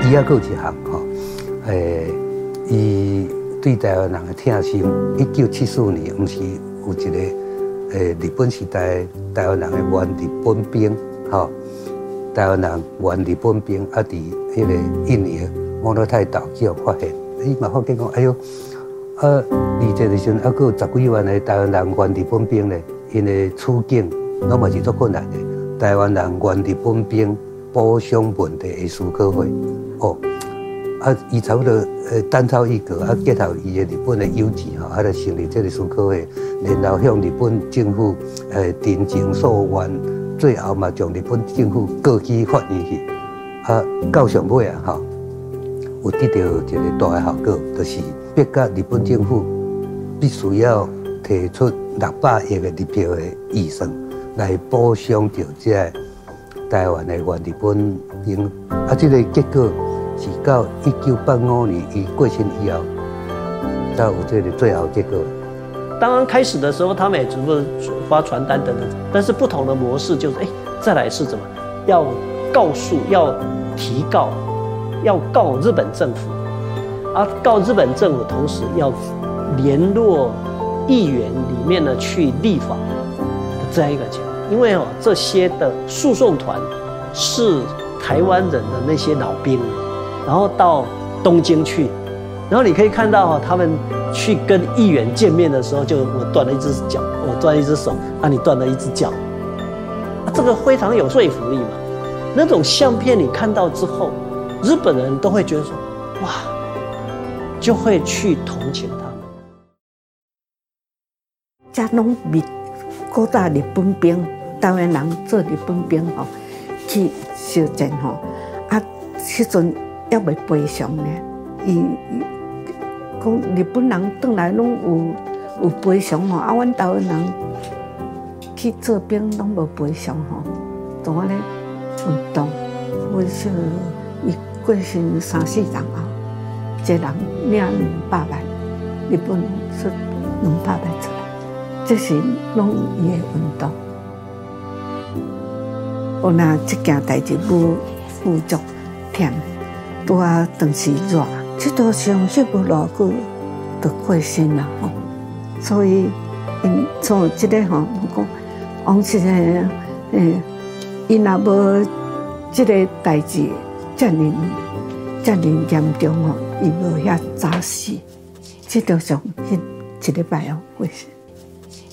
伊还有一项吼，诶，伊对台湾人的疼心。一九七四年，毋是有一个诶日本时代台湾人的原日本兵，吼，台湾人原日本兵啊，伫迄个印尼摩洛泰岛就发现，伊嘛发现讲，哎哟，啊，二战的时阵，还有十几万的台湾人原日本兵咧，因的处境拢嘛是足困难的。台湾人原日本兵补偿问题的思考会，哦，啊，伊差不多呃单操一格，啊，结合伊的日本的优势吼，啊，来成立这个思考会，然后向日本政府呃真情诉愿，最后嘛将日本政府过去发言去，啊，到上尾啊，吼，有得到一个大的效果，就是逼甲日本政府必须要提出六百亿的日票的预算。来补偿着这台湾的原日本兵，啊，这个结果是到一九八五年伊过身以后，才有这个最后结果。当然开始的时候，他们也只是发传单等等，但是不同的模式就是，哎，再来是怎么？要告诉，要提告，要告日本政府，啊，告日本政府，同时要联络议员里面呢去立法这样一个情况。因为哦，这些的诉讼团是台湾人的那些老兵，然后到东京去，然后你可以看到哈，他们去跟议员见面的时候，就我断了一只脚，我断了一只手，啊，你断了一只脚，这个非常有说服力嘛。那种相片你看到之后，日本人都会觉得说，哇，就会去同情他们。加农比高大日本兵。台湾人做日本兵吼，去受战吼，啊，迄阵还未赔偿呢。伊讲日本人倒来拢有有赔偿吼，啊，阮台湾人去做兵拢无赔偿吼，怎啊咧运动？我说伊过身三四人后，一人领两百万，日本出两百万出来，这是拢伊的运动。我那这件代志不不足忝，拄啊当时热，这都上息无偌久，就过身啦吼。所以因从这个吼，讲往时诶，诶，因若无这个代志遮尔遮尔严重吼，伊无遐早死，这都上一一礼拜哦过身。